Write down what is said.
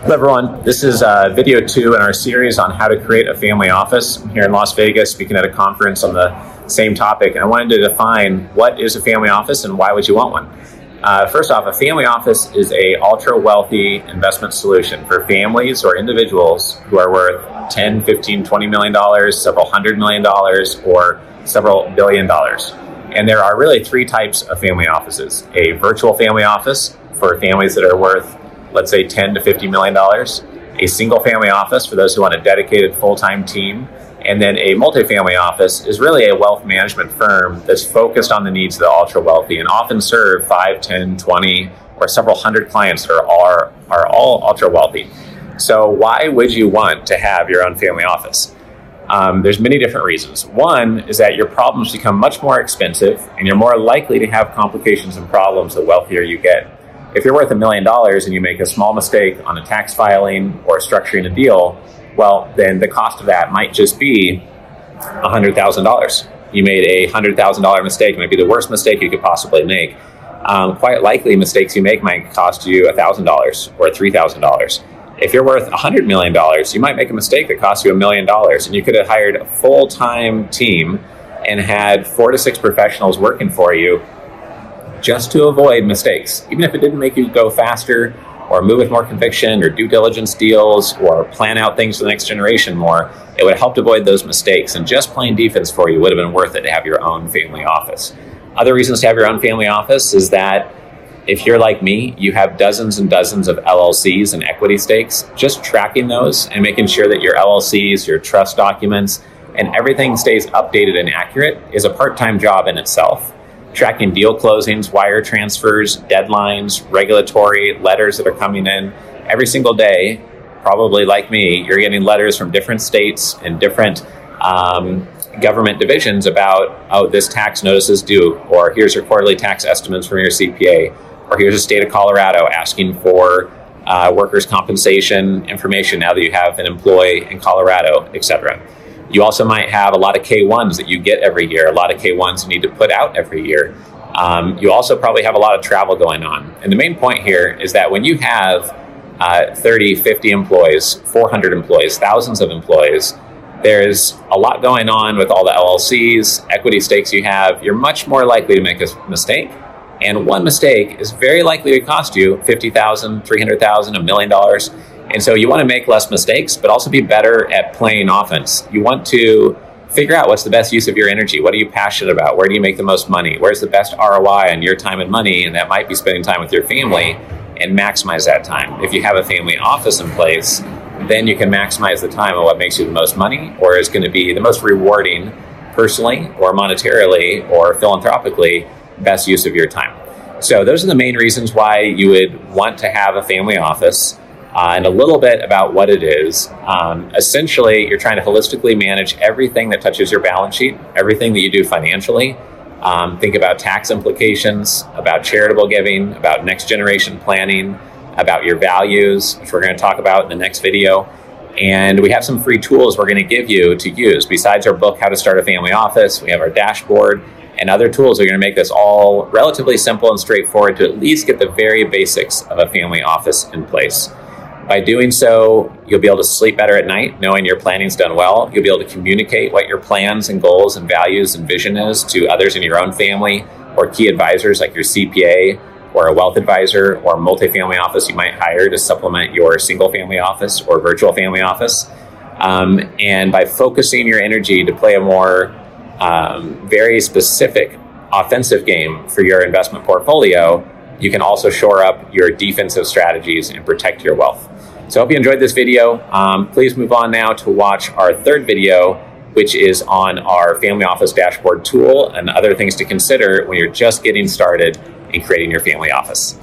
Hello, everyone. This is uh, video two in our series on how to create a family office. I'm here in Las Vegas, speaking at a conference on the same topic, and I wanted to define what is a family office and why would you want one. Uh, first off, a family office is a ultra wealthy investment solution for families or individuals who are worth 10, 15, 20 million dollars, several hundred million dollars, or several billion dollars. And there are really three types of family offices a virtual family office for families that are worth let's say 10 to 50 million dollars, a single family office for those who want a dedicated full-time team, and then a multifamily office is really a wealth management firm that's focused on the needs of the ultra wealthy and often serve 5, 10, 20, or several hundred clients that are, are, are all ultra wealthy. So why would you want to have your own family office? Um, there's many different reasons. One is that your problems become much more expensive and you're more likely to have complications and problems the wealthier you get. If you're worth a million dollars and you make a small mistake on a tax filing or structuring a deal, well, then the cost of that might just be $100,000. You made a $100,000 mistake, it might be the worst mistake you could possibly make. Um, quite likely, mistakes you make might cost you $1,000 or $3,000. If you're worth $100 million, you might make a mistake that costs you a million dollars, and you could have hired a full time team and had four to six professionals working for you just to avoid mistakes. Even if it didn't make you go faster or move with more conviction or due diligence deals or plan out things for the next generation more, it would help to avoid those mistakes. And just playing defense for you would have been worth it to have your own family office. Other reasons to have your own family office is that if you're like me, you have dozens and dozens of LLCs and equity stakes. Just tracking those and making sure that your LLCs, your trust documents, and everything stays updated and accurate is a part time job in itself tracking deal closings, wire transfers, deadlines, regulatory letters that are coming in every single day. Probably like me, you're getting letters from different states and different um, government divisions about, oh, this tax notice is due, or here's your quarterly tax estimates from your CPA, or here's the state of Colorado asking for uh, workers' compensation information now that you have an employee in Colorado, et cetera. You also might have a lot of K1s that you get every year, a lot of K1s you need to put out every year. Um, you also probably have a lot of travel going on. And the main point here is that when you have uh, 30, 50 employees, 400 employees, thousands of employees, there's a lot going on with all the LLCs, equity stakes you have. You're much more likely to make a mistake. And one mistake is very likely to cost you $50,000, $300,000, a million dollars. And so you want to make less mistakes, but also be better at playing offense. You want to figure out what's the best use of your energy. What are you passionate about? Where do you make the most money? Where's the best ROI on your time and money? And that might be spending time with your family and maximize that time. If you have a family office in place, then you can maximize the time of what makes you the most money or is going to be the most rewarding personally or monetarily or philanthropically best use of your time. So those are the main reasons why you would want to have a family office uh, and a little bit about what it is. Um, essentially, you're trying to holistically manage everything that touches your balance sheet, everything that you do financially. Um, think about tax implications, about charitable giving, about next generation planning, about your values, which we're going to talk about in the next video. And we have some free tools we're going to give you to use. Besides our book, How to Start a Family Office, we have our dashboard and other tools are going to make this all relatively simple and straightforward to at least get the very basics of a family office in place. By doing so, you'll be able to sleep better at night, knowing your planning's done well. You'll be able to communicate what your plans and goals and values and vision is to others in your own family or key advisors like your CPA or a wealth advisor or multifamily office you might hire to supplement your single family office or virtual family office. Um, and by focusing your energy to play a more um, very specific offensive game for your investment portfolio, you can also shore up your defensive strategies and protect your wealth. So I hope you enjoyed this video. Um, please move on now to watch our third video, which is on our family office dashboard tool and other things to consider when you're just getting started in creating your family office.